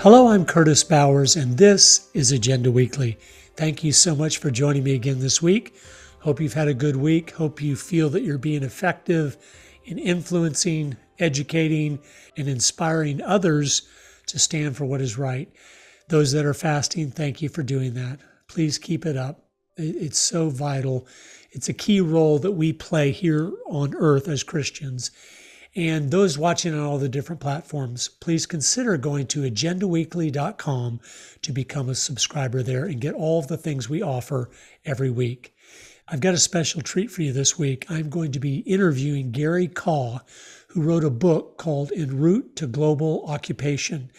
Hello, I'm Curtis Bowers, and this is Agenda Weekly. Thank you so much for joining me again this week. Hope you've had a good week. Hope you feel that you're being effective in influencing, educating, and inspiring others to stand for what is right. Those that are fasting, thank you for doing that. Please keep it up. It's so vital. It's a key role that we play here on earth as Christians. And those watching on all the different platforms, please consider going to agendaweekly.com to become a subscriber there and get all of the things we offer every week. I've got a special treat for you this week. I'm going to be interviewing Gary Kah, who wrote a book called En Route to Global Occupation.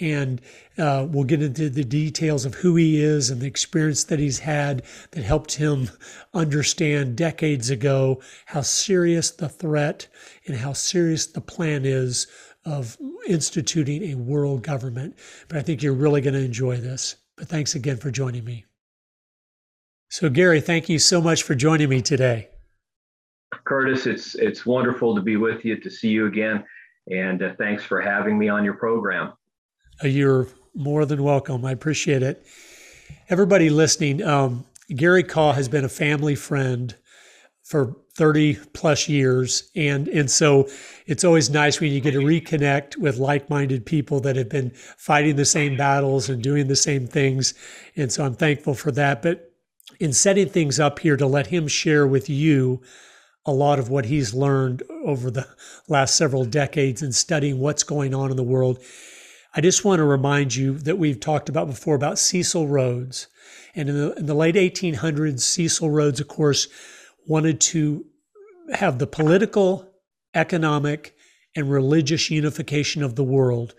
And uh, we'll get into the details of who he is and the experience that he's had that helped him understand decades ago how serious the threat and how serious the plan is of instituting a world government. But I think you're really going to enjoy this. But thanks again for joining me. So, Gary, thank you so much for joining me today. Curtis, it's it's wonderful to be with you, to see you again, and uh, thanks for having me on your program. Uh, you're more than welcome. I appreciate it. Everybody listening, um, Gary Kah has been a family friend for 30 plus years and and so it's always nice when you get to reconnect with like-minded people that have been fighting the same battles and doing the same things and so I'm thankful for that but in setting things up here to let him share with you a lot of what he's learned over the last several decades in studying what's going on in the world. I just want to remind you that we've talked about before about Cecil Rhodes. And in the, in the late 1800s, Cecil Rhodes, of course, wanted to have the political, economic, and religious unification of the world.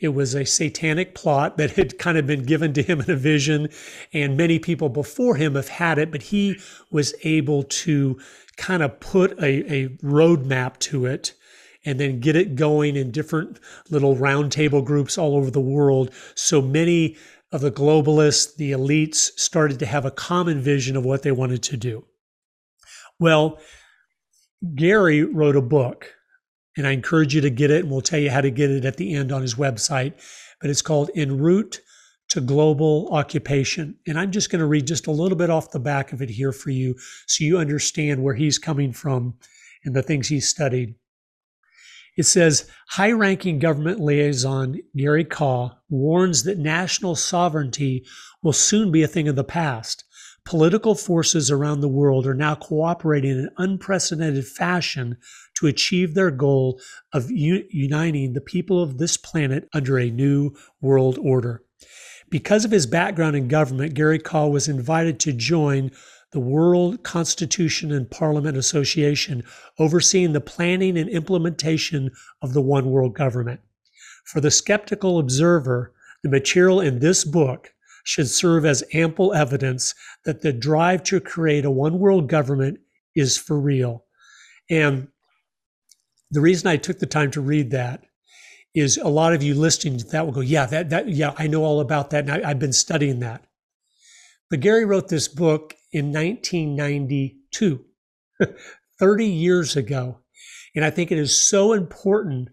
It was a satanic plot that had kind of been given to him in a vision, and many people before him have had it, but he was able to kind of put a, a roadmap to it and then get it going in different little roundtable groups all over the world. So many of the globalists, the elites, started to have a common vision of what they wanted to do. Well, Gary wrote a book and I encourage you to get it, and we'll tell you how to get it at the end on his website. But it's called En Route to Global Occupation. And I'm just going to read just a little bit off the back of it here for you so you understand where he's coming from and the things he's studied. It says high ranking government liaison Gary Kah warns that national sovereignty will soon be a thing of the past Political forces around the world are now cooperating in unprecedented fashion to achieve their goal of uniting the people of this planet under a new world order. Because of his background in government, Gary Kah was invited to join the World Constitution and Parliament Association, overseeing the planning and implementation of the one world government. For the skeptical observer, the material in this book should serve as ample evidence that the drive to create a one world government is for real. And the reason I took the time to read that is a lot of you listening to that will go, yeah, that, that, yeah, I know all about that. And I, I've been studying that. But Gary wrote this book in 1992, 30 years ago. And I think it is so important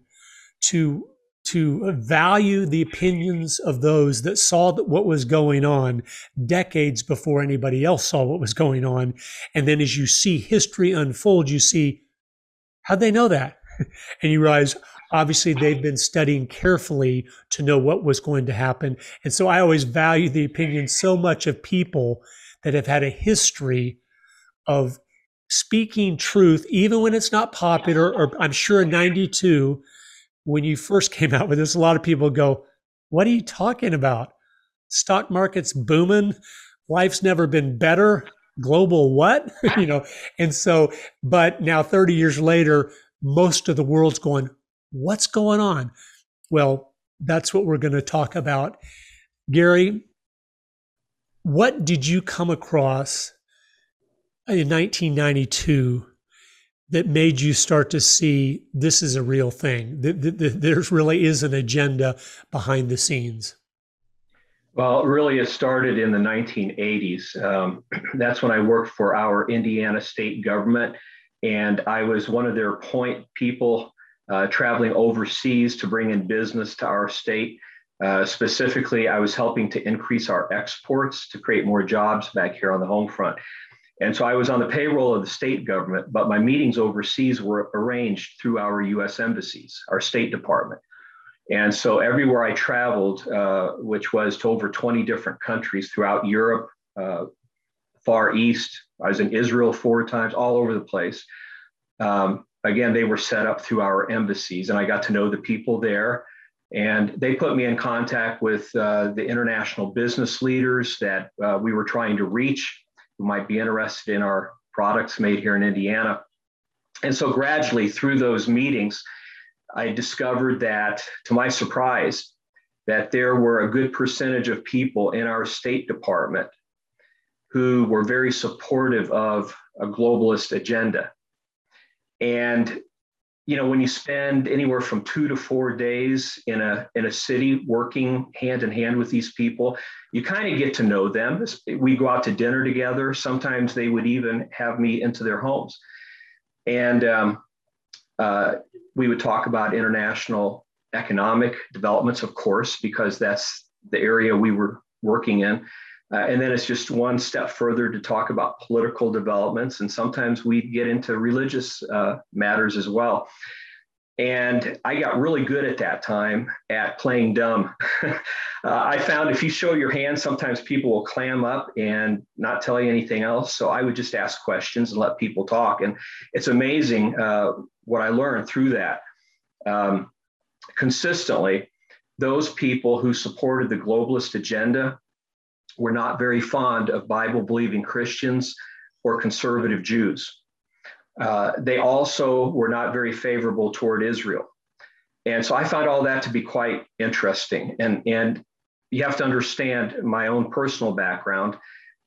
to to value the opinions of those that saw what was going on decades before anybody else saw what was going on. And then as you see history unfold, you see, how'd they know that? and you realize, obviously, they've been studying carefully to know what was going to happen. And so I always value the opinion so much of people that have had a history of speaking truth, even when it's not popular, or I'm sure in 92, when you first came out with this, a lot of people go, What are you talking about? Stock market's booming. Life's never been better. Global what? you know, and so, but now 30 years later, most of the world's going, What's going on? Well, that's what we're going to talk about. Gary, what did you come across in 1992 that made you start to see this is a real thing? That, there really is an agenda behind the scenes? Well, really, it started in the 1980s. Um, that's when I worked for our Indiana state government, and I was one of their point people uh, traveling overseas to bring in business to our state. Uh, specifically, I was helping to increase our exports to create more jobs back here on the home front. And so I was on the payroll of the state government, but my meetings overseas were arranged through our US embassies, our State Department. And so everywhere I traveled, uh, which was to over 20 different countries throughout Europe, uh, Far East, I was in Israel four times, all over the place. Um, again, they were set up through our embassies, and I got to know the people there. And they put me in contact with uh, the international business leaders that uh, we were trying to reach who might be interested in our products made here in Indiana. And so, gradually through those meetings, I discovered that, to my surprise, that there were a good percentage of people in our State Department who were very supportive of a globalist agenda. And you know, when you spend anywhere from two to four days in a in a city working hand in hand with these people, you kind of get to know them. We go out to dinner together. Sometimes they would even have me into their homes, and um, uh, we would talk about international economic developments, of course, because that's the area we were working in. Uh, and then it's just one step further to talk about political developments. And sometimes we get into religious uh, matters as well. And I got really good at that time at playing dumb. uh, I found if you show your hand, sometimes people will clam up and not tell you anything else. So I would just ask questions and let people talk. And it's amazing uh, what I learned through that. Um, consistently, those people who supported the globalist agenda were not very fond of Bible believing Christians or conservative Jews. Uh, they also were not very favorable toward Israel. And so I found all that to be quite interesting. And, and you have to understand my own personal background.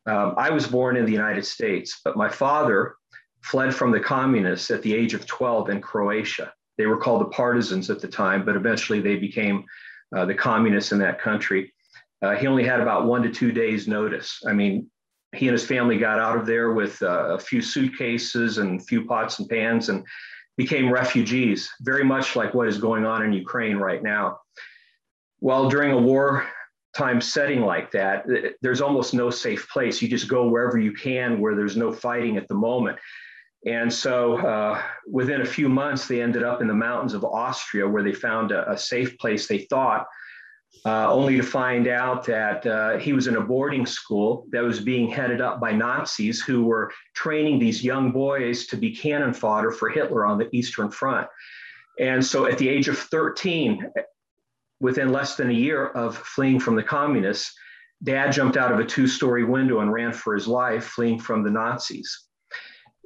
Um, I was born in the United States, but my father fled from the communists at the age of 12 in Croatia. They were called the partisans at the time, but eventually they became uh, the communists in that country. Uh, he only had about one to two days notice. I mean, he and his family got out of there with uh, a few suitcases and a few pots and pans and became refugees, very much like what is going on in Ukraine right now. Well, during a wartime setting like that, there's almost no safe place. You just go wherever you can where there's no fighting at the moment. And so uh, within a few months, they ended up in the mountains of Austria where they found a, a safe place they thought uh, only to find out that uh, he was in a boarding school that was being headed up by Nazis who were training these young boys to be cannon fodder for Hitler on the Eastern Front. And so at the age of 13, within less than a year of fleeing from the communists, dad jumped out of a two story window and ran for his life, fleeing from the Nazis.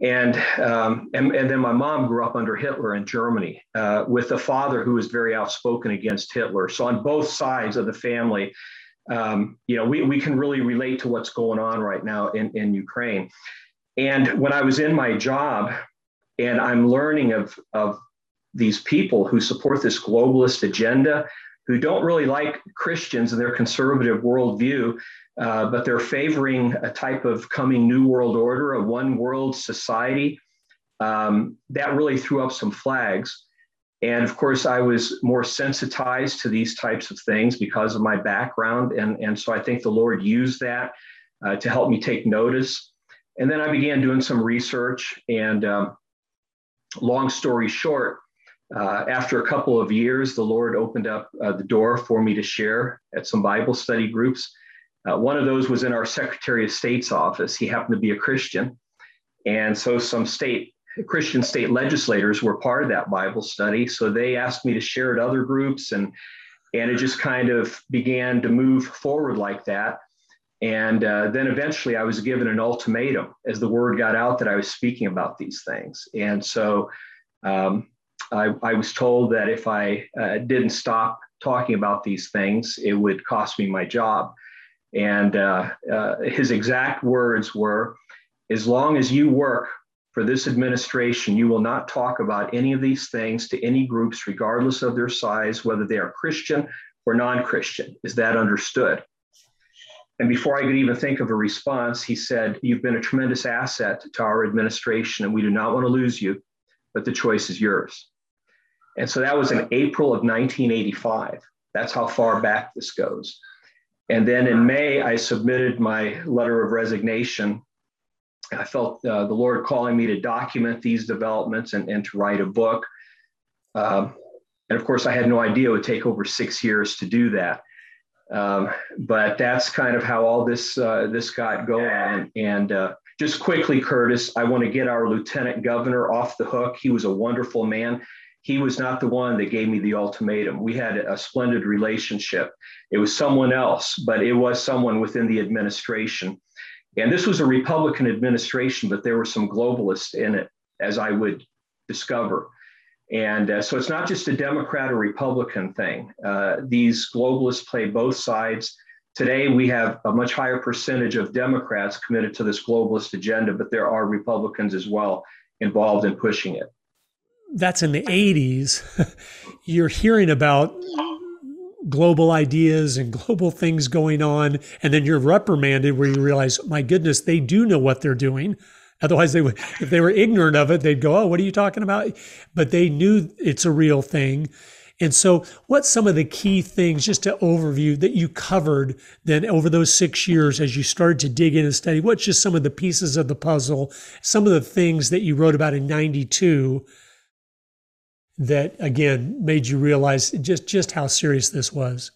And, um, and, and, then my mom grew up under Hitler in Germany uh, with a father who was very outspoken against Hitler. So on both sides of the family, um, you know, we, we can really relate to what's going on right now in, in Ukraine. And when I was in my job and I'm learning of, of these people who support this globalist agenda, who don't really like Christians and their conservative worldview, uh, but they're favoring a type of coming new world order, a one world society. Um, that really threw up some flags. And of course, I was more sensitized to these types of things because of my background. And, and so I think the Lord used that uh, to help me take notice. And then I began doing some research. And um, long story short, uh, after a couple of years, the Lord opened up uh, the door for me to share at some Bible study groups. Uh, one of those was in our Secretary of State's office. He happened to be a Christian. And so some state Christian state legislators were part of that Bible study. So they asked me to share at other groups and and it just kind of began to move forward like that. And uh, then eventually I was given an ultimatum as the word got out that I was speaking about these things. And so um, I, I, was told that if I uh, didn't stop talking about these things, it would cost me my job. And uh, uh, his exact words were as long as you work for this administration, you will not talk about any of these things to any groups, regardless of their size, whether they are Christian or non Christian. Is that understood? And before I could even think of a response, he said, You've been a tremendous asset to our administration, and we do not want to lose you, but the choice is yours. And so that was in April of 1985. That's how far back this goes. And then in May, I submitted my letter of resignation. I felt uh, the Lord calling me to document these developments and, and to write a book. Um, and of course, I had no idea it would take over six years to do that. Um, but that's kind of how all this uh, this got going. And, uh, just quickly, Curtis, I want to get our lieutenant governor off the hook. He was a wonderful man. He was not the one that gave me the ultimatum. We had a splendid relationship. It was someone else, but it was someone within the administration. And this was a Republican administration, but there were some globalists in it, as I would discover. And uh, so it's not just a Democrat or Republican thing. Uh, these globalists play both sides. Today, we have a much higher percentage of Democrats committed to this globalist agenda, but there are Republicans as well involved in pushing it. That's in the 80s. You're hearing about global ideas and global things going on, and then you're reprimanded where you realize, my goodness, they do know what they're doing. Otherwise, they would, if they were ignorant of it, they'd go, "Oh, what are you talking about?" But they knew it's a real thing. And so, what's some of the key things, just to overview, that you covered then over those six years as you started to dig in and study? What's just some of the pieces of the puzzle, some of the things that you wrote about in 92 that, again, made you realize just, just how serious this was?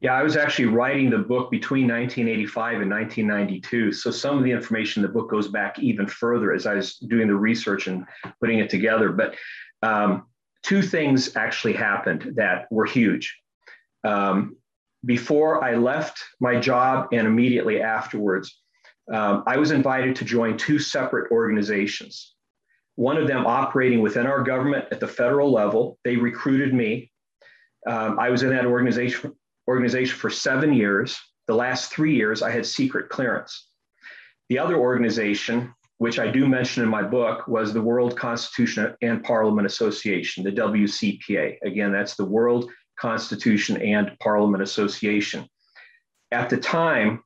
Yeah, I was actually writing the book between 1985 and 1992. So some of the information in the book goes back even further as I was doing the research and putting it together. But um, two things actually happened that were huge. Um, before I left my job and immediately afterwards, um, I was invited to join two separate organizations. One of them operating within our government at the federal level. They recruited me. Um, I was in that organization organization for seven years. The last three years, I had secret clearance. The other organization, which I do mention in my book, was the World Constitution and Parliament Association, the WCPA. Again, that's the World Constitution and Parliament Association. At the time,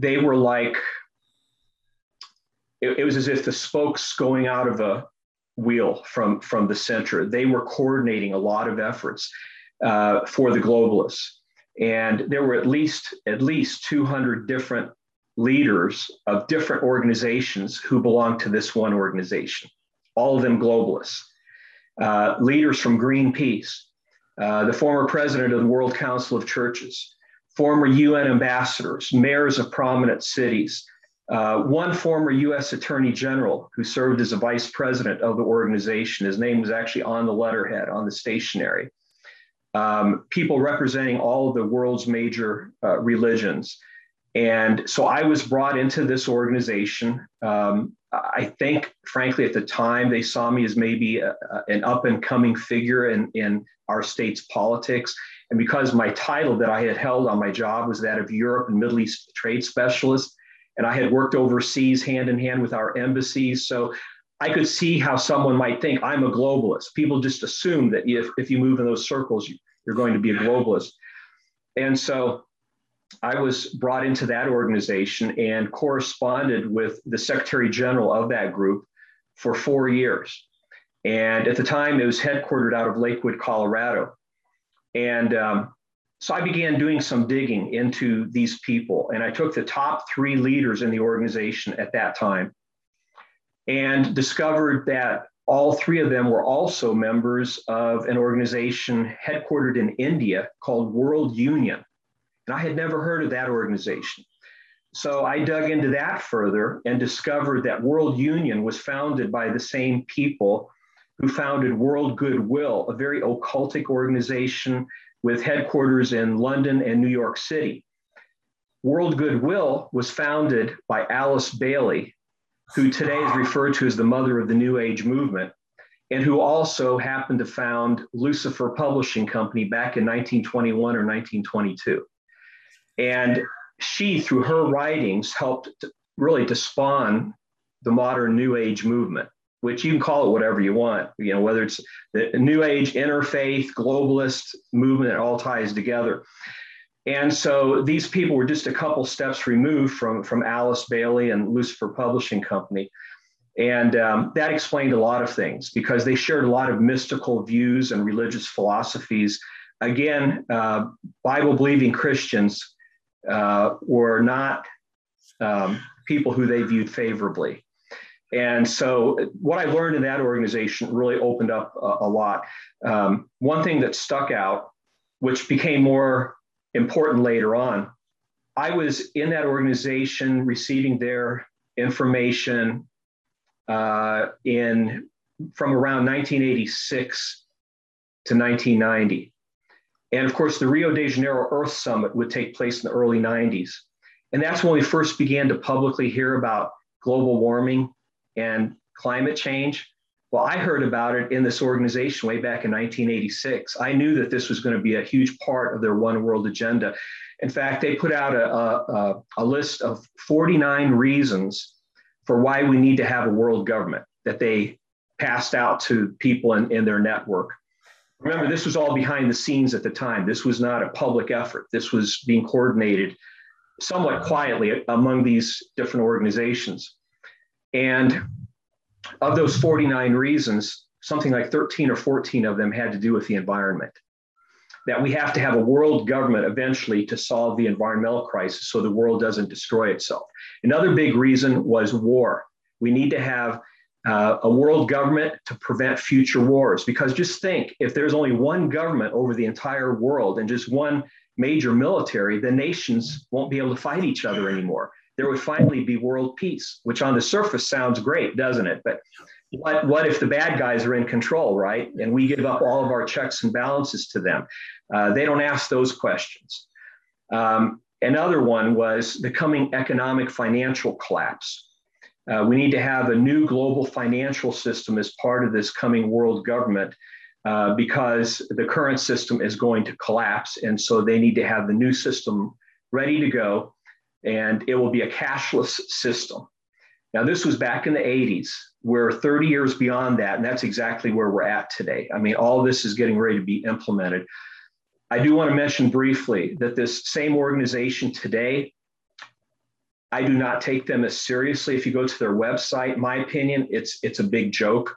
they were like, it, it was as if the spokes going out of a wheel from, from the center. They were coordinating a lot of efforts uh, for the globalists and there were at least at least 200 different leaders of different organizations who belonged to this one organization all of them globalists uh, leaders from greenpeace uh, the former president of the world council of churches former un ambassadors mayors of prominent cities uh, one former U.S. Attorney General who served as a vice president of the organization. His name was actually on the letterhead, on the stationery um, people representing all of the world's major uh, religions. And so I was brought into this organization. Um, I think, frankly, at the time, they saw me as maybe a, a, an up and coming figure in, in our state's politics. And because my title that I had held on my job was that of Europe and Middle East trade specialist, and I had worked overseas hand in hand with our embassies. So I could see how someone might think I'm a globalist. People just assume that if, if you move in those circles, you, you're going to be a globalist. And so I was brought into that organization and corresponded with the Secretary General of that group for four years. And at the time, it was headquartered out of Lakewood, Colorado. And um, so I began doing some digging into these people. And I took the top three leaders in the organization at that time and discovered that all three of them were also members of an organization headquartered in India called World Union. And I had never heard of that organization. So I dug into that further and discovered that World Union was founded by the same people who founded World Goodwill, a very occultic organization with headquarters in London and New York City. World Goodwill was founded by Alice Bailey, who today is referred to as the mother of the New Age movement, and who also happened to found Lucifer Publishing Company back in 1921 or 1922. And she, through her writings, helped really to spawn the modern New Age movement, which you can call it whatever you want, you know, whether it's the New Age interfaith globalist movement, it all ties together. And so these people were just a couple steps removed from, from Alice Bailey and Lucifer Publishing Company. And um, that explained a lot of things because they shared a lot of mystical views and religious philosophies again, uh, Bible believing Christians uh, were not um, people who they viewed favorably. And so, what I learned in that organization really opened up a, a lot. Um, one thing that stuck out, which became more important later on, I was in that organization receiving their information uh, in from around 1986 to 1990. And of course, the Rio de Janeiro Earth Summit would take place in the early 90s. And that's when we first began to publicly hear about global warming and climate change. Well, I heard about it in this organization way back in 1986. I knew that this was going to be a huge part of their One World agenda. In fact, they put out a, a, a list of 49 reasons for why we need to have a world government that they passed out to people in, in their network. Remember, this was all behind the scenes at the time. This was not a public effort. This was being coordinated somewhat quietly among these different organizations. And of those 49 reasons, something like 13 or 14 of them had to do with the environment. That we have to have a world government eventually to solve the environmental crisis so the world doesn't destroy itself. Another big reason was war. We need to have uh, a world government to prevent future wars. Because just think if there's only one government over the entire world and just one major military, the nations won't be able to fight each other anymore. There would finally be world peace, which on the surface sounds great, doesn't it? But what, what if the bad guys are in control, right? And we give up all of our checks and balances to them? Uh, they don't ask those questions. Um, another one was the coming economic financial collapse. Uh, we need to have a new global financial system as part of this coming world government uh, because the current system is going to collapse. And so they need to have the new system ready to go, and it will be a cashless system. Now, this was back in the 80s. We're 30 years beyond that, and that's exactly where we're at today. I mean, all this is getting ready to be implemented. I do want to mention briefly that this same organization today I do not take them as seriously. If you go to their website, my opinion, it's it's a big joke.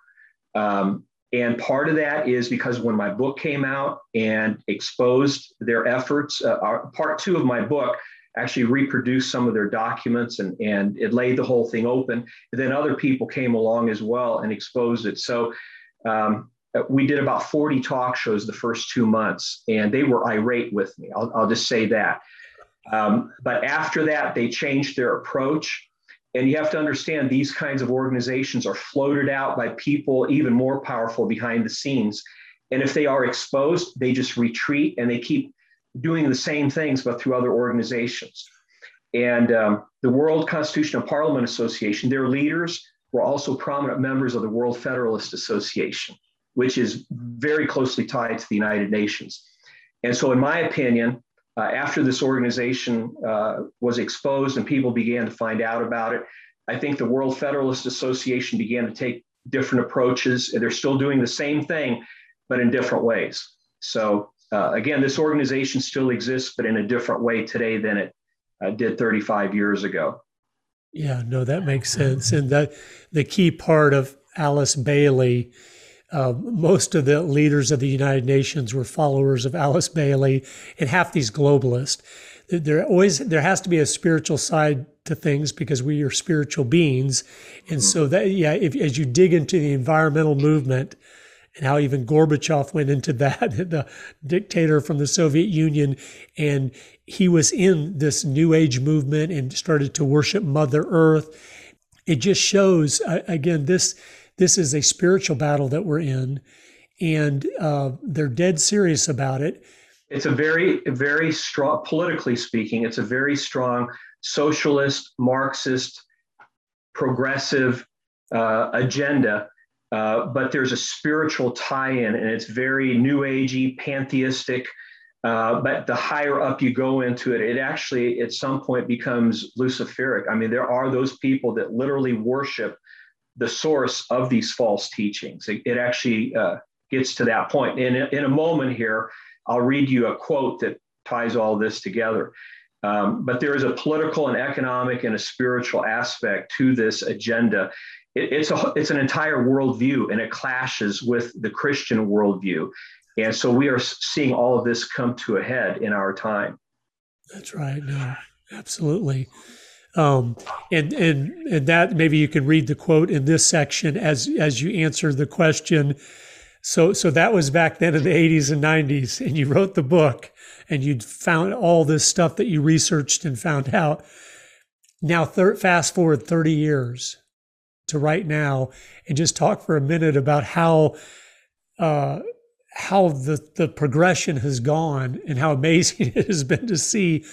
Um, and part of that is because when my book came out and exposed their efforts, uh, part two of my book actually reproduced some of their documents and, and it laid the whole thing open. And then other people came along as well and exposed it. So um, we did about 40 talk shows the first two months, and they were irate with me. I'll, I'll just say that. Um, but after that, they changed their approach. And you have to understand these kinds of organizations are floated out by people even more powerful behind the scenes. And if they are exposed, they just retreat and they keep doing the same things, but through other organizations. And um, the World Constitutional Parliament Association, their leaders were also prominent members of the World Federalist Association, which is very closely tied to the United Nations. And so, in my opinion, uh, after this organization uh, was exposed and people began to find out about it, I think the World Federalist Association began to take different approaches. They're still doing the same thing, but in different ways. So, uh, again, this organization still exists, but in a different way today than it uh, did 35 years ago. Yeah, no, that makes sense. And that the key part of Alice Bailey uh, most of the leaders of the United Nations were followers of Alice Bailey and half these globalists. There always there has to be a spiritual side to things because we are spiritual beings, and so that yeah, if, as you dig into the environmental movement and how even Gorbachev went into that, the dictator from the Soviet Union, and he was in this New Age movement and started to worship Mother Earth. It just shows uh, again this this is a spiritual battle that we're in, and uh, they're dead serious about it. It's a very, very strong, politically speaking, it's a very strong socialist, Marxist, progressive uh, agenda. Uh, but there's a spiritual tie-in, and it's very new agey, pantheistic. Uh, but the higher up you go into it, it actually at some point becomes Luciferic. I mean, there are those people that literally worship the source of these false teachings. It, it actually uh, gets to that point. And in, in, a moment here, I'll read you a quote that ties all this together. Um, but there is a political and economic and a spiritual aspect to this agenda. It, it's a it's an entire worldview, and it clashes with the Christian worldview. And so we are seeing all of this come to a head in our time. That's right. No, absolutely. Um, and and and that maybe you can read the quote in this section as as you answer the question. So so that was back then in the 80s and 90s, and you wrote the book, and you found all this stuff that you researched and found out. Now, thir- fast forward 30 years to right now, and just talk for a minute about how uh, how the the progression has gone and how amazing it has been to see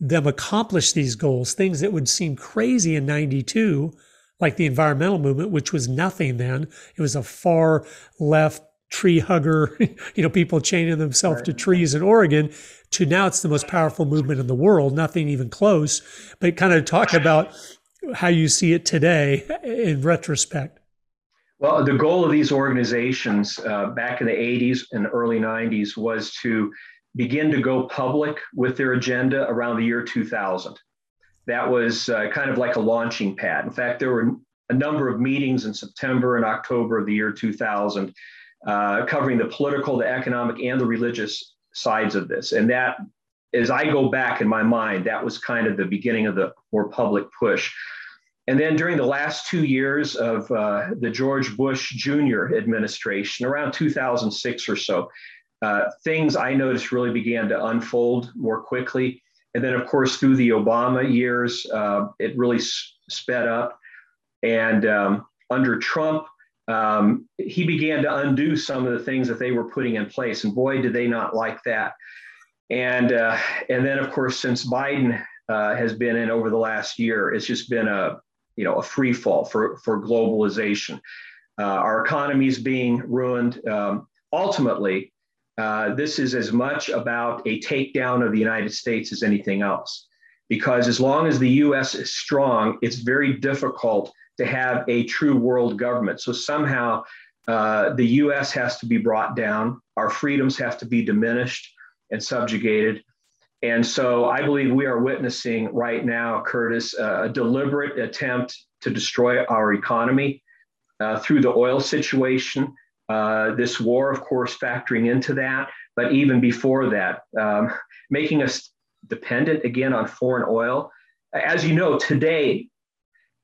them accomplish these goals, things that would seem crazy in 92, like the environmental movement, which was nothing then. It was a far left tree hugger, you know, people chaining themselves right. to trees in Oregon, to now it's the most powerful movement in the world, nothing even close. But kind of talk about how you see it today in retrospect. Well, the goal of these organizations uh, back in the 80s and early 90s was to begin to go public with their agenda around the year 2000. That was uh, kind of like a launching pad. In fact, there were a number of meetings in September and October of the year 2000 uh, covering the political, the economic, and the religious sides of this. And that, as I go back in my mind, that was kind of the beginning of the more public push. And then during the last two years of uh, the George Bush Jr. administration, around 2006 or so, uh, things I noticed really began to unfold more quickly. And then, of course, through the Obama years, uh, it really s- sped up. And um, under Trump, um, he began to undo some of the things that they were putting in place. And boy, did they not like that. And uh, and then, of course, since Biden uh, has been in over the last year, it's just been a you know a free fall for for globalization. Uh, our economy is being ruined. Um, ultimately, uh, this is as much about a takedown of the United States as anything else. Because as long as the US is strong, it's very difficult to have a true world government. So somehow uh, the US has to be brought down, our freedoms have to be diminished and subjugated. And so I believe we are witnessing right now, Curtis, a deliberate attempt to destroy our economy uh, through the oil situation, uh, this war, of course, factoring into that, but even before that, um, making us dependent again on foreign oil. As you know, today,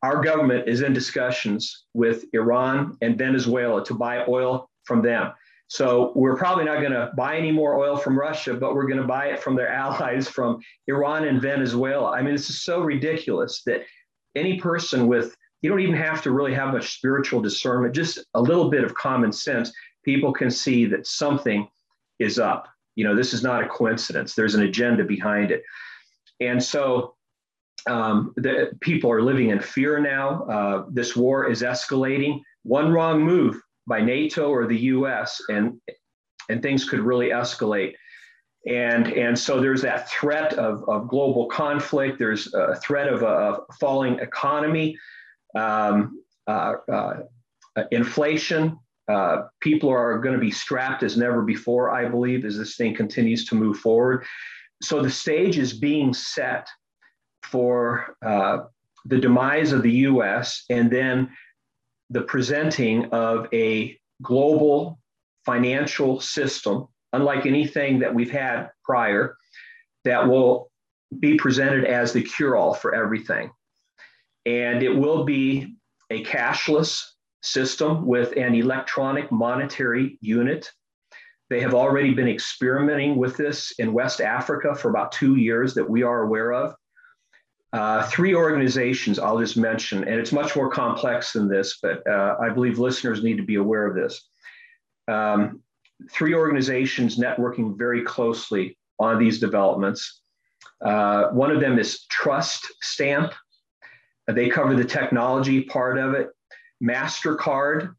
our government is in discussions with Iran and Venezuela to buy oil from them. So we're probably not going to buy any more oil from Russia, but we're going to buy it from their allies from Iran and Venezuela. I mean, this is so ridiculous that any person with you don't even have to really have much spiritual discernment, just a little bit of common sense. People can see that something is up. You know, this is not a coincidence. There's an agenda behind it. And so um, the people are living in fear now. Uh, this war is escalating. One wrong move by NATO or the US, and, and things could really escalate. And, and so there's that threat of, of global conflict. There's a threat of a, a falling economy um, uh, uh, inflation. Uh, people are going to be strapped as never before, I believe, as this thing continues to move forward. So the stage is being set for uh, the demise of the US and then the presenting of a global financial system, unlike anything that we've had prior, that will be presented as the cure all for everything and it will be a cashless system with an electronic monetary unit. They have already been experimenting with this in West Africa for about two years that we are aware of. Uh, three organizations I'll just mention, and it's much more complex than this, but uh, I believe listeners need to be aware of this. Um, three organizations networking very closely on these developments. Uh, one of them is Trust Stamp, they cover the technology part of it. MasterCard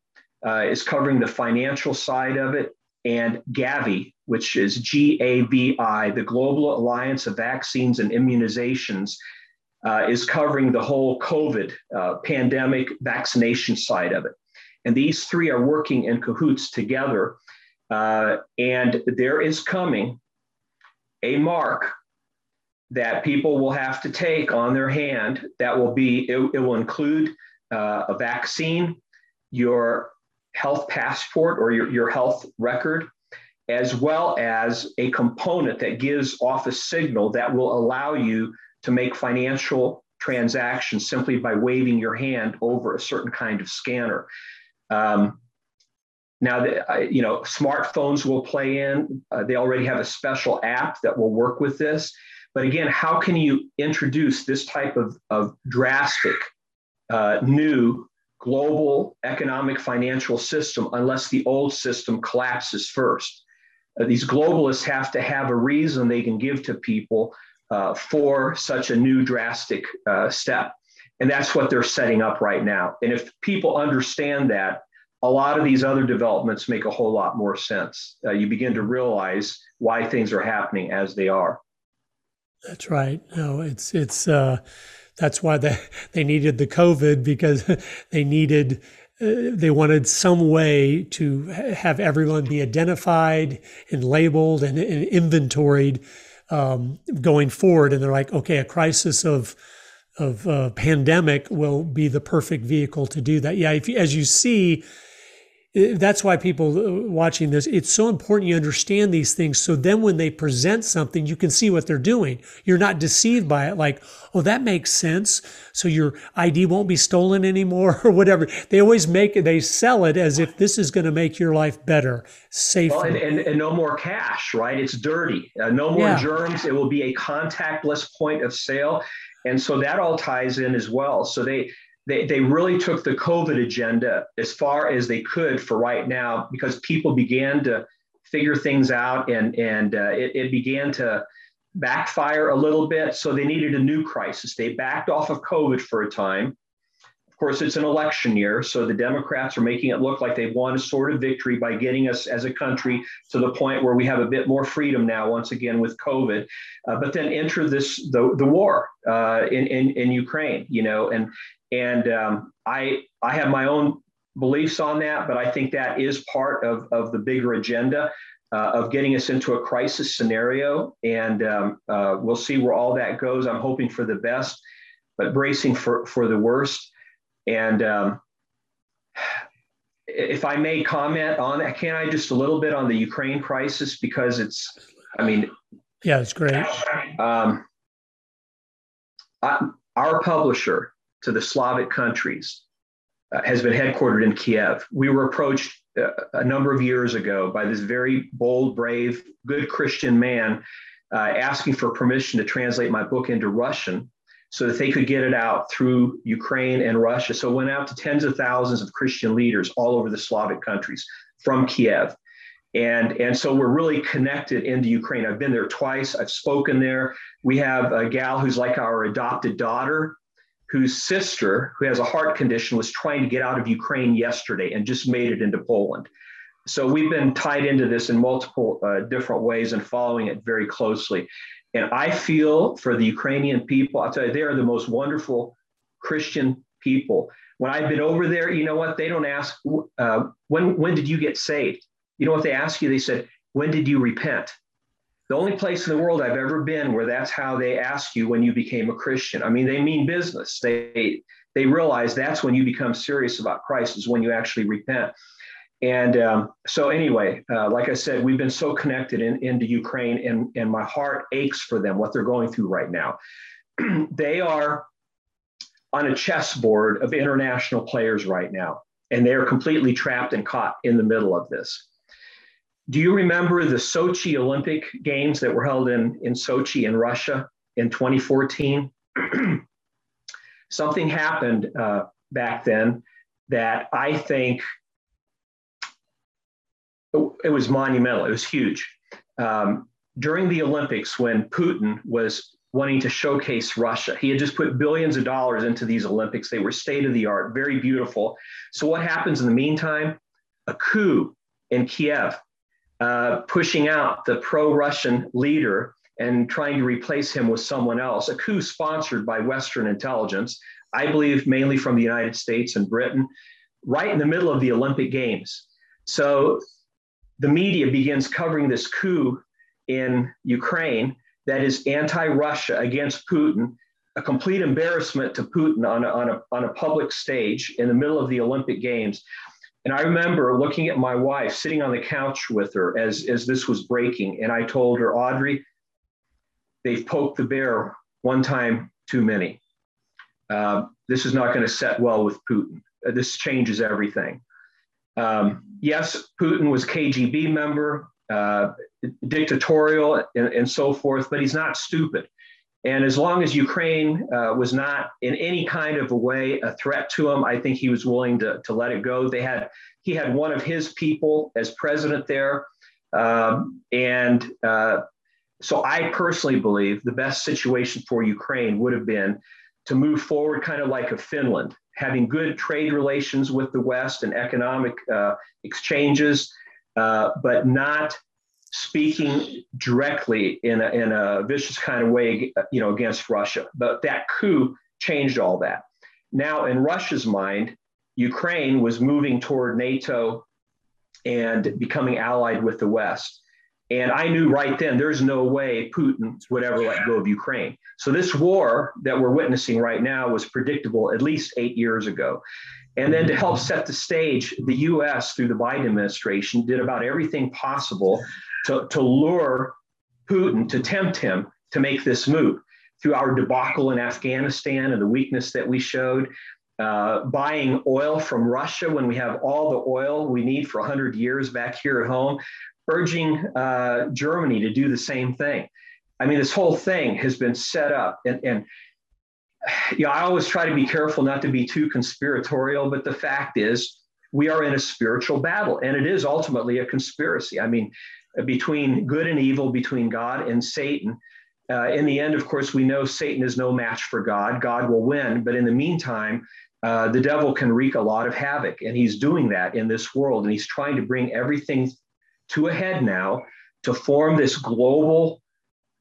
uh, is covering the financial side of it. And Gavi, which is G A V I, the Global Alliance of Vaccines and Immunizations, uh, is covering the whole COVID uh, pandemic vaccination side of it. And these three are working in cahoots together. Uh, and there is coming a mark that people will have to take on their hand that will be, it, it will include uh, a vaccine, your health passport or your, your health record, as well as a component that gives off a signal that will allow you to make financial transactions simply by waving your hand over a certain kind of scanner. Um, now, you know, smartphones will play in. Uh, they already have a special app that will work with this. But again, how can you introduce this type of, of drastic, uh, new global economic financial system unless the old system collapses first? Uh, these globalists have to have a reason they can give to people uh, for such a new drastic uh, step. And that's what they're setting up right now. And if people understand that, a lot of these other developments make a whole lot more sense. Uh, you begin to realize why things are happening as they are. That's right. No, it's it's uh, that's why they they needed the COVID because they needed uh, they wanted some way to have everyone be identified and labeled and, and inventoried um, going forward. And they're like, okay, a crisis of of uh, pandemic will be the perfect vehicle to do that. Yeah, if as you see that's why people uh, watching this it's so important you understand these things so then when they present something you can see what they're doing. You're not deceived by it like oh that makes sense so your id won't be stolen anymore or whatever. They always make it they sell it as if this is going to make your life better safer. Well, and, and, and, no more cash right? It's dirty. Uh, no more yeah. germs. It will be a contactless point of sale and so that all ties in as well. So they they, they really took the COVID agenda as far as they could for right now because people began to figure things out and, and uh, it, it began to backfire a little bit. So they needed a new crisis. They backed off of COVID for a time. Of course, it's an election year, so the Democrats are making it look like they've won a sort of victory by getting us as a country to the point where we have a bit more freedom now, once again with COVID. Uh, but then enter this the, the war uh, in, in in Ukraine, you know, and and um, I, I have my own beliefs on that, but I think that is part of, of the bigger agenda uh, of getting us into a crisis scenario. And um, uh, we'll see where all that goes. I'm hoping for the best, but bracing for, for the worst. And um, if I may comment on that, can I just a little bit on the Ukraine crisis? Because it's, I mean, yeah, it's great. Um, I, our publisher to the Slavic countries uh, has been headquartered in Kiev. We were approached uh, a number of years ago by this very bold, brave, good Christian man uh, asking for permission to translate my book into Russian so that they could get it out through Ukraine and Russia. So it went out to tens of thousands of Christian leaders all over the Slavic countries from Kiev. And, and so we're really connected into Ukraine. I've been there twice. I've spoken there. We have a gal who's like our adopted daughter whose sister, who has a heart condition, was trying to get out of Ukraine yesterday and just made it into Poland. So we've been tied into this in multiple uh, different ways and following it very closely. And I feel for the Ukrainian people, I'll tell you, they are the most wonderful Christian people. When I've been over there, you know what? They don't ask, uh, when, when did you get saved? You know what they ask you? They said, when did you repent? the only place in the world I've ever been where that's how they ask you when you became a Christian. I mean, they mean business. They they realize that's when you become serious about Christ is when you actually repent. And um, so, anyway, uh, like I said, we've been so connected in, into Ukraine, and, and my heart aches for them, what they're going through right now. they are on a chessboard of international players right now, and they are completely trapped and caught in the middle of this. Do you remember the Sochi Olympic Games that were held in, in Sochi in Russia in 2014? Something happened uh, back then that I think it was monumental. It was huge. Um, during the Olympics, when Putin was wanting to showcase Russia, he had just put billions of dollars into these Olympics. They were state of the art, very beautiful. So, what happens in the meantime? A coup in Kiev uh, pushing out the pro Russian leader and trying to replace him with someone else, a coup sponsored by Western intelligence, I believe mainly from the United States and Britain, right in the middle of the Olympic Games. So the media begins covering this coup in Ukraine that is anti Russia against Putin, a complete embarrassment to Putin on a, on, a, on a public stage in the middle of the Olympic Games. And I remember looking at my wife, sitting on the couch with her as, as this was breaking. And I told her, Audrey, they've poked the bear one time too many. Uh, this is not going to set well with Putin. Uh, this changes everything. Um, yes, Putin was KGB member, uh, dictatorial, and, and, so forth, but he's not stupid. And as long as Ukraine uh, was not in any kind of a way a threat to him, I think he was willing to, to let it go. They had he had one of his people as president there, um, and uh, so I personally believe the best situation for Ukraine would have been to move forward, kind of like a Finland, having good trade relations with the West and economic uh, exchanges, uh, but not speaking directly in a, in a vicious kind of way, you know, against Russia. But that coup changed all that. Now, in Russia's mind, Ukraine was moving toward NATO and becoming allied with the West. And I knew right then there's no way Putin would ever let go of Ukraine. So this war that we're witnessing right now was predictable at least eight years ago. And then to help set the stage, the US through the Biden administration did about everything possible to, to lure Putin, to tempt him to make this move through our debacle in Afghanistan and the weakness that we showed, uh, buying oil from Russia when we have all the oil we need for 100 years back here at home, urging uh, Germany to do the same thing. I mean, this whole thing has been set up, and, and you know, I always try to be careful not to be too conspiratorial, but the fact is, we are in a spiritual battle, and it is ultimately a conspiracy. I mean, between good and evil, between God and Satan. Uh, in the end, of course, we know Satan is no match for God. God will win. But in the meantime, uh, the devil can wreak a lot of havoc. And he's doing that in this world. And he's trying to bring everything to a head now to form this global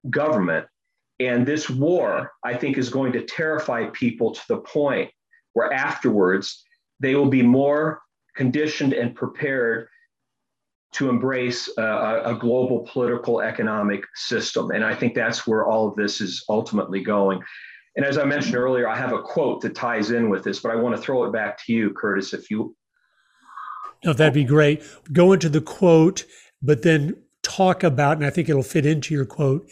government. And this war, I think, is going to terrify people to the point where afterwards they will be more conditioned and prepared to embrace a, a, global political economic system. And I think that's where all of this is ultimately going. And as I mentioned earlier, I have a quote that ties in with this, but I want to throw it back to you, Curtis, if you. No, that'd be great. Go into the quote, but then talk about, and I think it'll fit into your quote,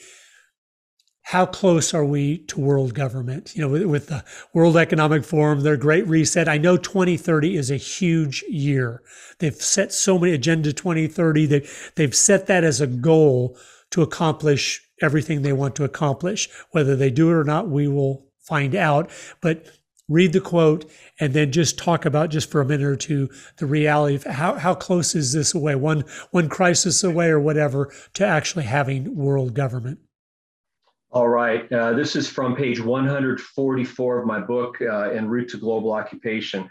how close are we to world government? You know, with, with, the World Economic Forum, their Great Reset. I know 2030 is a huge year. They've set so many Agenda 2030. They, they've set that as a goal to accomplish everything they want to accomplish. Whether they do it or not, we will find out. But read the quote and then just talk about just for a minute or two the reality of how, how close is this away, one one crisis away or whatever, to actually having world government. All right. Uh, this is from page 144 of my book, uh, En route to global occupation.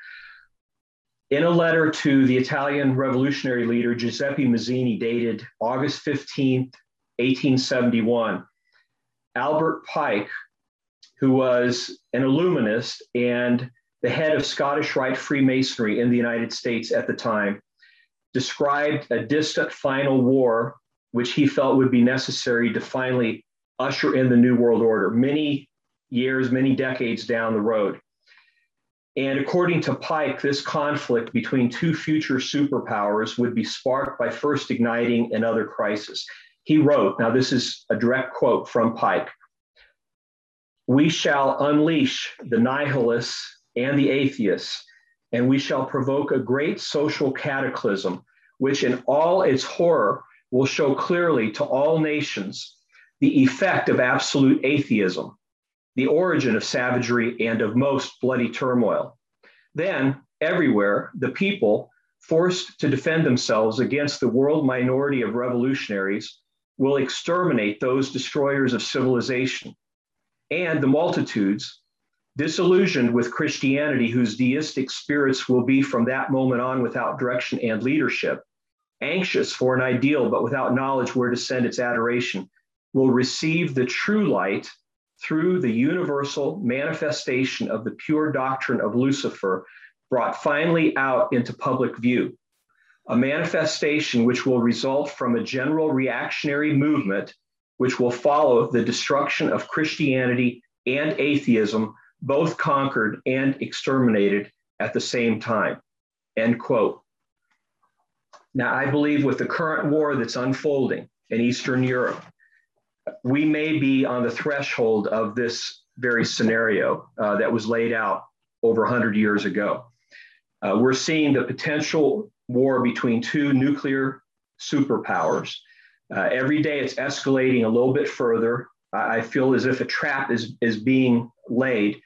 In a letter to the Italian revolutionary leader Giuseppe Mazzini, dated August 15th, 1871, Albert Pike, who was an Illuminist and the head of Scottish Rite Freemasonry in the United States at the time, described a distant final war which he felt would be necessary to finally usher in the New World Order many years, many decades down the road. And according to Pike, this conflict between two future superpowers would be sparked by first igniting another crisis. He wrote, now this is a direct quote from Pike We shall unleash the nihilists and the atheists, and we shall provoke a great social cataclysm, which in all its horror will show clearly to all nations the effect of absolute atheism, the origin of savagery and of most bloody turmoil. Then, everywhere, the people, forced to defend themselves against the world minority of revolutionaries, will exterminate those destroyers of civilization. And the multitudes, disillusioned with Christianity, whose deistic spirits will be from that moment on without direction and leadership, anxious for an ideal but without knowledge where to send its adoration, will receive the true light through the universal manifestation of the pure doctrine of Lucifer brought finally out into public view. A manifestation which will result from a general reactionary movement which will follow the destruction of Christianity and atheism, both conquered and exterminated at the same time. End quote. Now, I believe with the current war that's unfolding in Eastern Europe, we may be on the threshold of this very scenario uh, that was laid out over 100 years ago. Uh, we're seeing the potential war between two nuclear superpowers. Uh, every day it's escalating a little bit further. I feel as if a trap is, is being laid.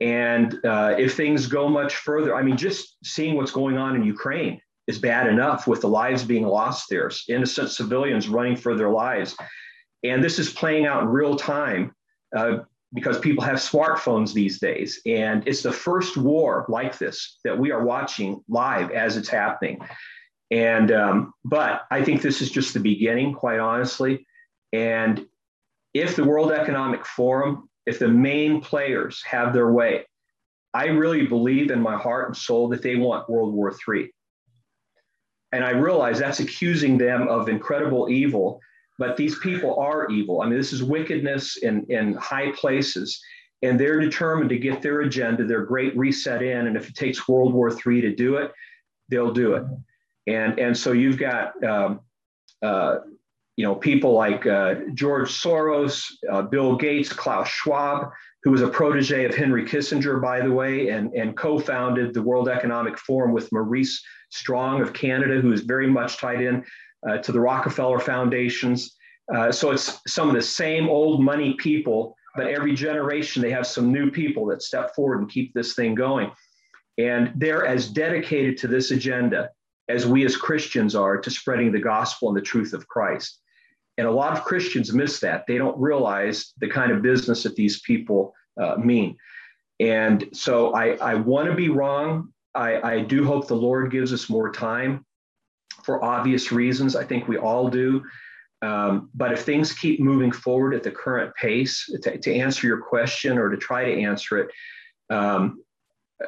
And uh, if things go much further, I mean, just seeing what's going on in Ukraine is bad enough with the lives being lost there, innocent civilians running for their lives. And this is playing out in real time uh, because people have smartphones these days. And it's the first war like this that we are watching live as it's happening. And, um, but I think this is just the beginning, quite honestly. And if the World Economic Forum, if the main players have their way, I really believe in my heart and soul that they want World War III. And I realize that's accusing them of incredible evil, but these people are evil. I mean, this is wickedness in, in high places, and they're determined to get their agenda, their great reset in. And if it takes World War III to do it, they'll do it. And, and so you've got, um, uh, you know, people like uh, George Soros, uh, Bill Gates, Klaus Schwab, who was a protege of Henry Kissinger, by the way, and, and co-founded the World Economic Forum with Maurice Strong of Canada, who is very much tied in uh, to the Rockefeller Foundations. Uh, so it's some of the same old money people, but every generation they have some new people that step forward and keep this thing going. And they're as dedicated to this agenda as we as Christians are to spreading the gospel and the truth of Christ. And a lot of Christians miss that. They don't realize the kind of business that these people uh, mean. And so I, I want to be wrong. I, I do hope the Lord gives us more time for obvious reasons. I think we all do. Um, but if things keep moving forward at the current pace, to, to answer your question or to try to answer it, um,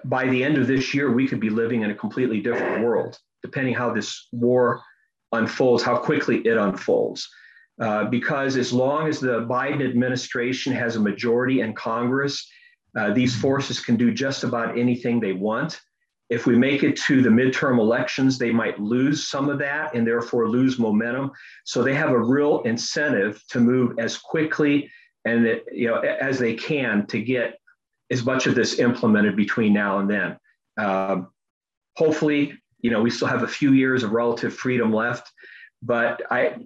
by the end of this year, we could be living in a completely different world, depending how this war unfolds, how quickly it unfolds. Uh, because as long as the Biden administration has a majority in Congress, uh, these forces can do just about anything they want. If we make it to the midterm elections, they might lose some of that and therefore lose momentum. So they have a real incentive to move as quickly and you know as they can to get as much of this implemented between now and then. Um, hopefully, you know we still have a few years of relative freedom left, but I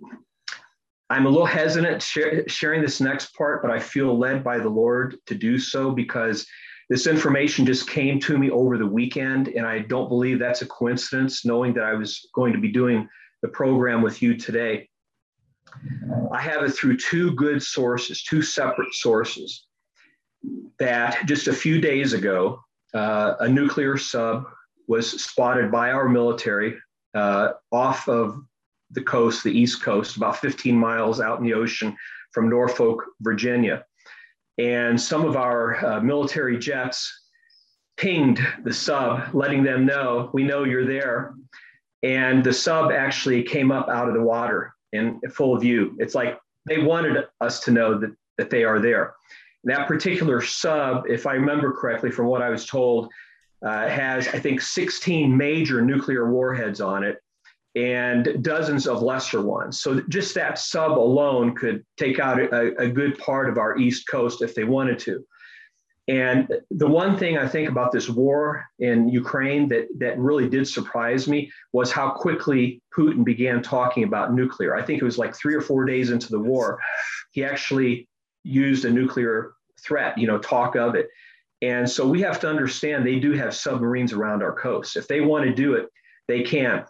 I'm a little hesitant sharing this next part, but I feel led by the Lord to do so because this information just came to me over the weekend, and I don't believe that's a coincidence, knowing that I was going to be doing the program with you today. I have it through two good sources, two separate sources, that just a few days ago, uh, a nuclear sub was spotted by our military uh, off of the coast, the East Coast, about 15 miles out in the ocean from Norfolk, Virginia. And some of our uh, military jets pinged the sub, letting them know, we know you're there. And the sub actually came up out of the water in full view. It's like they wanted us to know that, that they are there. That particular sub, if I remember correctly from what I was told, uh, has, I think, 16 major nuclear warheads on it and dozens of lesser ones. So just that sub alone could take out a, a, good part of our East Coast if they wanted to. And the one thing I think about this war in Ukraine that, that really did surprise me was how quickly Putin began talking about nuclear. I think it was like three or four days into the war, he actually used a nuclear threat, you know, talk of it. And so we have to understand they do have submarines around our coast. If they want to do it, they can.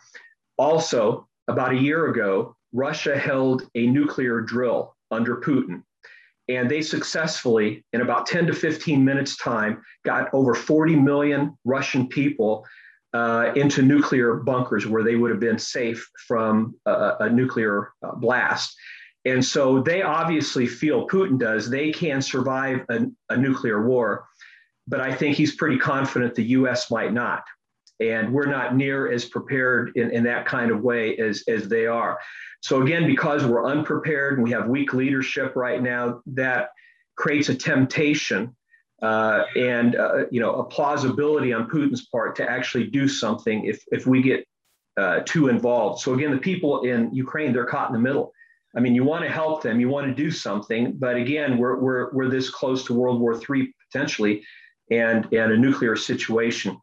Also, about a year ago, Russia held a nuclear drill under Putin. And they successfully, in about 10 to 15 minutes' time, got over 40 million Russian people uh, into nuclear bunkers where they would have been safe from a, a nuclear uh, blast. And so they obviously feel, Putin does, they can survive a, a nuclear war. But I think he's pretty confident the US might not and we're not near as prepared in, in that kind of way as, as they are. So again, because we're unprepared and we have weak leadership right now, that creates a temptation uh, and uh, you know a plausibility on Putin's part to actually do something if, if we get uh, too involved. So again, the people in Ukraine they're caught in the middle. I mean, you want to help them, you want to do something, but again, we're we're we're this close to World War III potentially, and and a nuclear situation.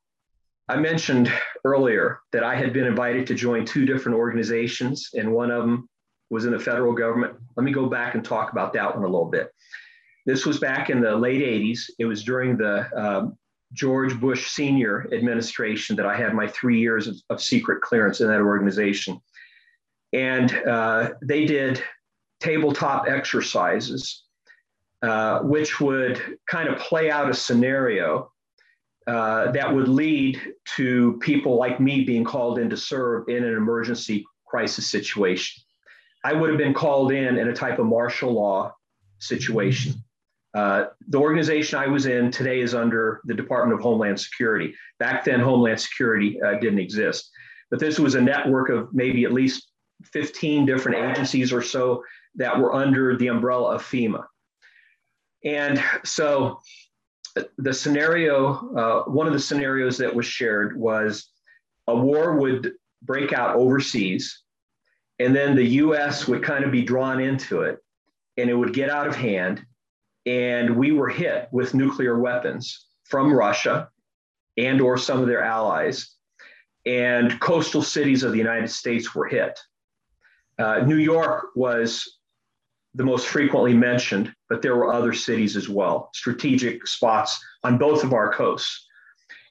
I mentioned earlier that I had been invited to join two different organizations, and one of them was in the federal government. Let me go back and talk about that one a little bit. This was back in the late 80s. It was during the um, George Bush Senior administration that I had my three years of, of secret clearance in that organization. And uh, they did tabletop exercises, uh, which would kind of play out a scenario uh, that would lead to people like me being called in to serve in an emergency crisis situation. I would have been called in in a type of martial law situation. Uh, the organization I was in today is under the Department of Homeland Security. Back then, Homeland Security uh, didn't exist. But this was a network of maybe at least 15 different agencies or so that were under the umbrella of FEMA. And so the scenario, uh, one of the scenarios that was shared was a war would break out overseas, and then the US would kind of be drawn into it, and it would get out of hand. And we were hit with nuclear weapons from Russia and or some of their allies. And coastal cities of the United States were hit. Uh, New York was the most frequently mentioned, but there were other cities as well, strategic spots on both of our coasts.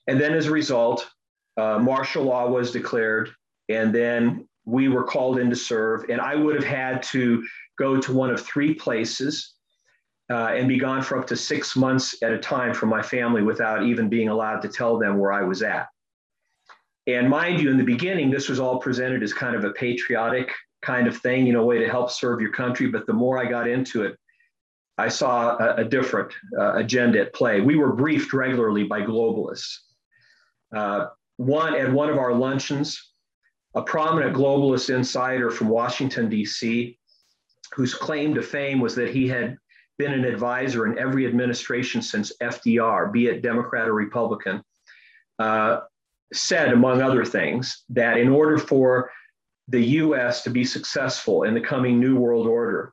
And then as a result, uh, martial law was declared, and then we were called in to serve. And I would have had to go to one of three places uh, and be gone for up to six months at a time from my family without even being allowed to tell them where I was at. And mind you, in the beginning, this was all presented as kind of a patriotic kind of thing, you know, way to help serve your country. But the more I got into it, I saw a, a different uh, agenda at play. We were briefed regularly by globalists. Uh, one at one of our luncheons, a prominent globalist insider from Washington, D.C., whose claim to fame was that he had been an advisor in every administration since FDR, be it Democrat or Republican, uh, said, among other things, that in order for the US to be successful in the coming New World Order,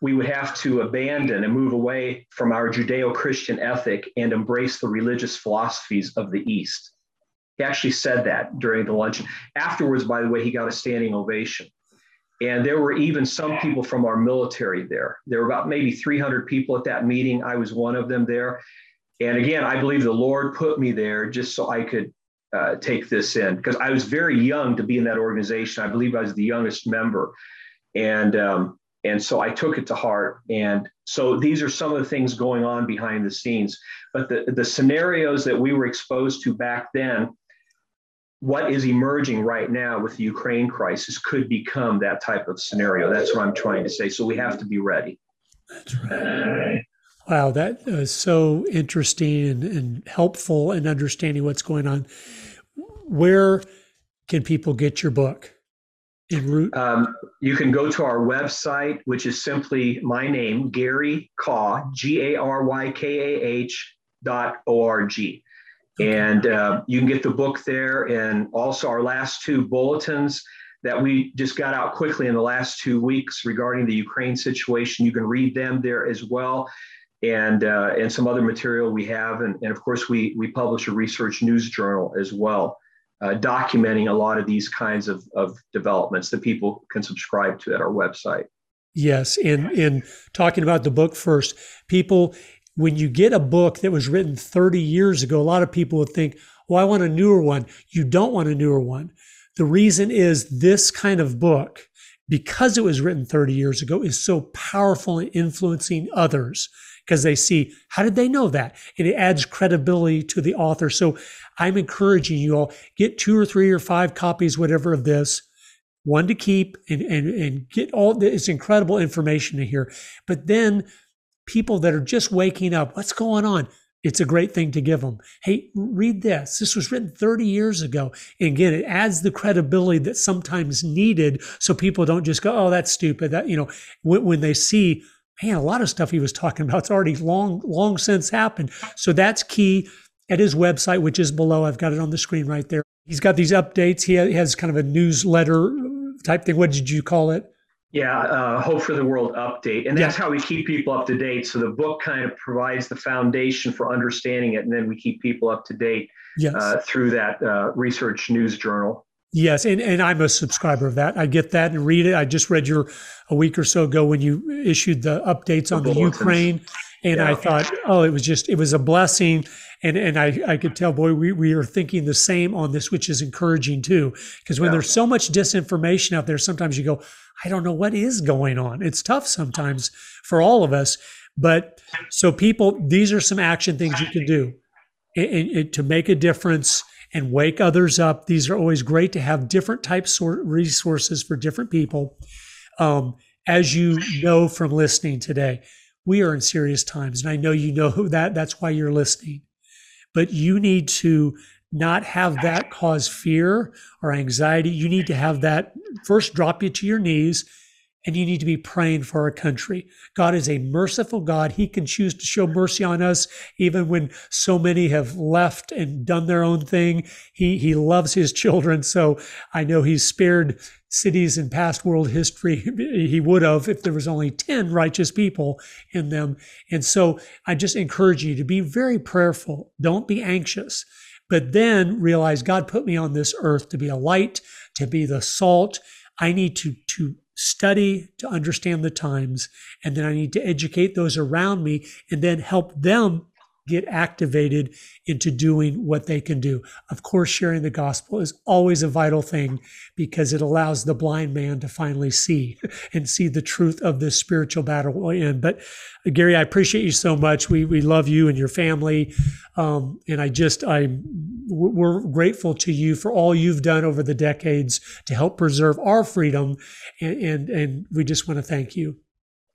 we would have to abandon and move away from our Judeo Christian ethic and embrace the religious philosophies of the East. He actually said that during the luncheon. Afterwards, by the way, he got a standing ovation. And there were even some people from our military there. There were about maybe 300 people at that meeting. I was one of them there. And again, I believe the Lord put me there just so I could uh, take this in because I was very young to be in that organization. I believe I was the youngest member, and um, and so I took it to heart. And so these are some of the things going on behind the scenes. But the the scenarios that we were exposed to back then, what is emerging right now with the Ukraine crisis could become that type of scenario. That's what I'm trying to say. So we have to be ready. That's right. Wow, that is so interesting and, and helpful in understanding what's going on. Where can people get your book? Route? Um, you can go to our website, which is simply my name, Gary Kah, G A R Y K A H dot O R G. And uh, you can get the book there, and also our last two bulletins that we just got out quickly in the last two weeks regarding the Ukraine situation. You can read them there as well and uh, and some other material we have, and, and of course we we publish a research news journal as well, uh, documenting a lot of these kinds of, of developments that people can subscribe to at our website. Yes, and in talking about the book first, people when you get a book that was written 30 years ago, a lot of people would think, "Well, I want a newer one." You don't want a newer one. The reason is this kind of book, because it was written 30 years ago, is so powerful in influencing others because they see how did they know that? And it adds credibility to the author. So I'm encouraging you all get two or three or five copies, whatever of this, one to keep and, and, and get all this incredible information in here. But then people that are just waking up, what's going on? It's a great thing to give them. Hey, read this. This was written 30 years ago. And again, it adds the credibility that sometimes needed so people don't just go, oh, that's stupid. That, you know, when, when they see man, a lot of stuff he was talking about, it's already long, long since happened. So that's key at his website, which is below. I've got it on the screen right there. He's got these updates. He has kind of a newsletter type thing. What did you call it? Yeah, uh, Hope for the World update. And that's yeah. how we keep people up to date. So the book kind of provides the foundation for understanding it. And then we keep people up to date yes. uh, through that uh, research news journal. Yes, and, and I'm a subscriber of that. I get that and read it. I just read your a week or so ago when you issued the updates on the Ukraine, and yeah. I thought, oh, it was just it was a blessing, and and I I could tell, boy, we we are thinking the same on this, which is encouraging too, because when yeah. there's so much disinformation out there, sometimes you go, I don't know what is going on. It's tough sometimes for all of us, but so people, these are some action things you can do and, and, to make a difference and wake others up. These are always great to have different types of resources for different people. Um, as you know from listening today, we are in serious times, and I know you know that. That's why you're listening. But you need to not have that cause fear or anxiety. You need to have that first drop you to your knees and you need to be praying for our country. God is a merciful God. He can choose to show mercy on us even when so many have left and done their own thing. He, he loves his children. So I know he's spared cities in past world history. He would have if there was only 10 righteous people in them. And so I just encourage you to be very prayerful. Don't be anxious, but then realize God put me on this earth to be a light, to be the salt. I need to, to study to understand the times, and then I need to educate those around me and then help them get activated into doing what they can do. Of course, sharing the gospel is always a vital thing because it allows the blind man to finally see and see the truth of this spiritual battle we're in. But uh, Gary, I appreciate you so much. We we love you and your family, um, and I just I we're grateful to you for all you've done over the decades to help preserve our freedom, and and, and we just want to thank you.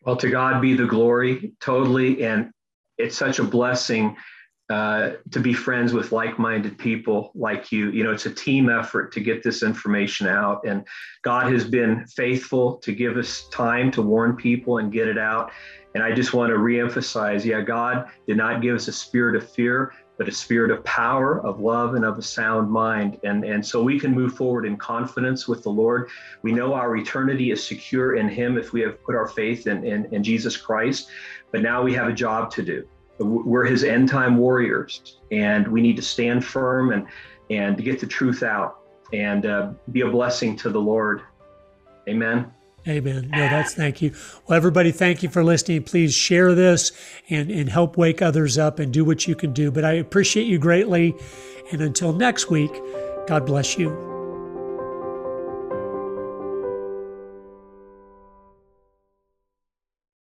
Well, to God be the glory, totally, and it's such a blessing uh, to be friends with like-minded people like you. You know, it's a team effort to get this information out, and God has been faithful to give us time to warn people and get it out. And I just want to reemphasize, yeah, God did not give us a spirit of fear, but a spirit of power, of love, and of a sound mind. And, and so we can move forward in confidence with the Lord. We know our eternity is secure in Him if we have put our faith in, in, in Jesus Christ. But now we have a job to do. We're His end time warriors, and we need to stand firm and, and get the truth out and uh, be a blessing to the Lord. Amen. Amen. No, that's thank you. Well, everybody, thank you for listening. Please share this and, and help wake others up and do what you can do. But I appreciate you greatly. And until next week, God bless you.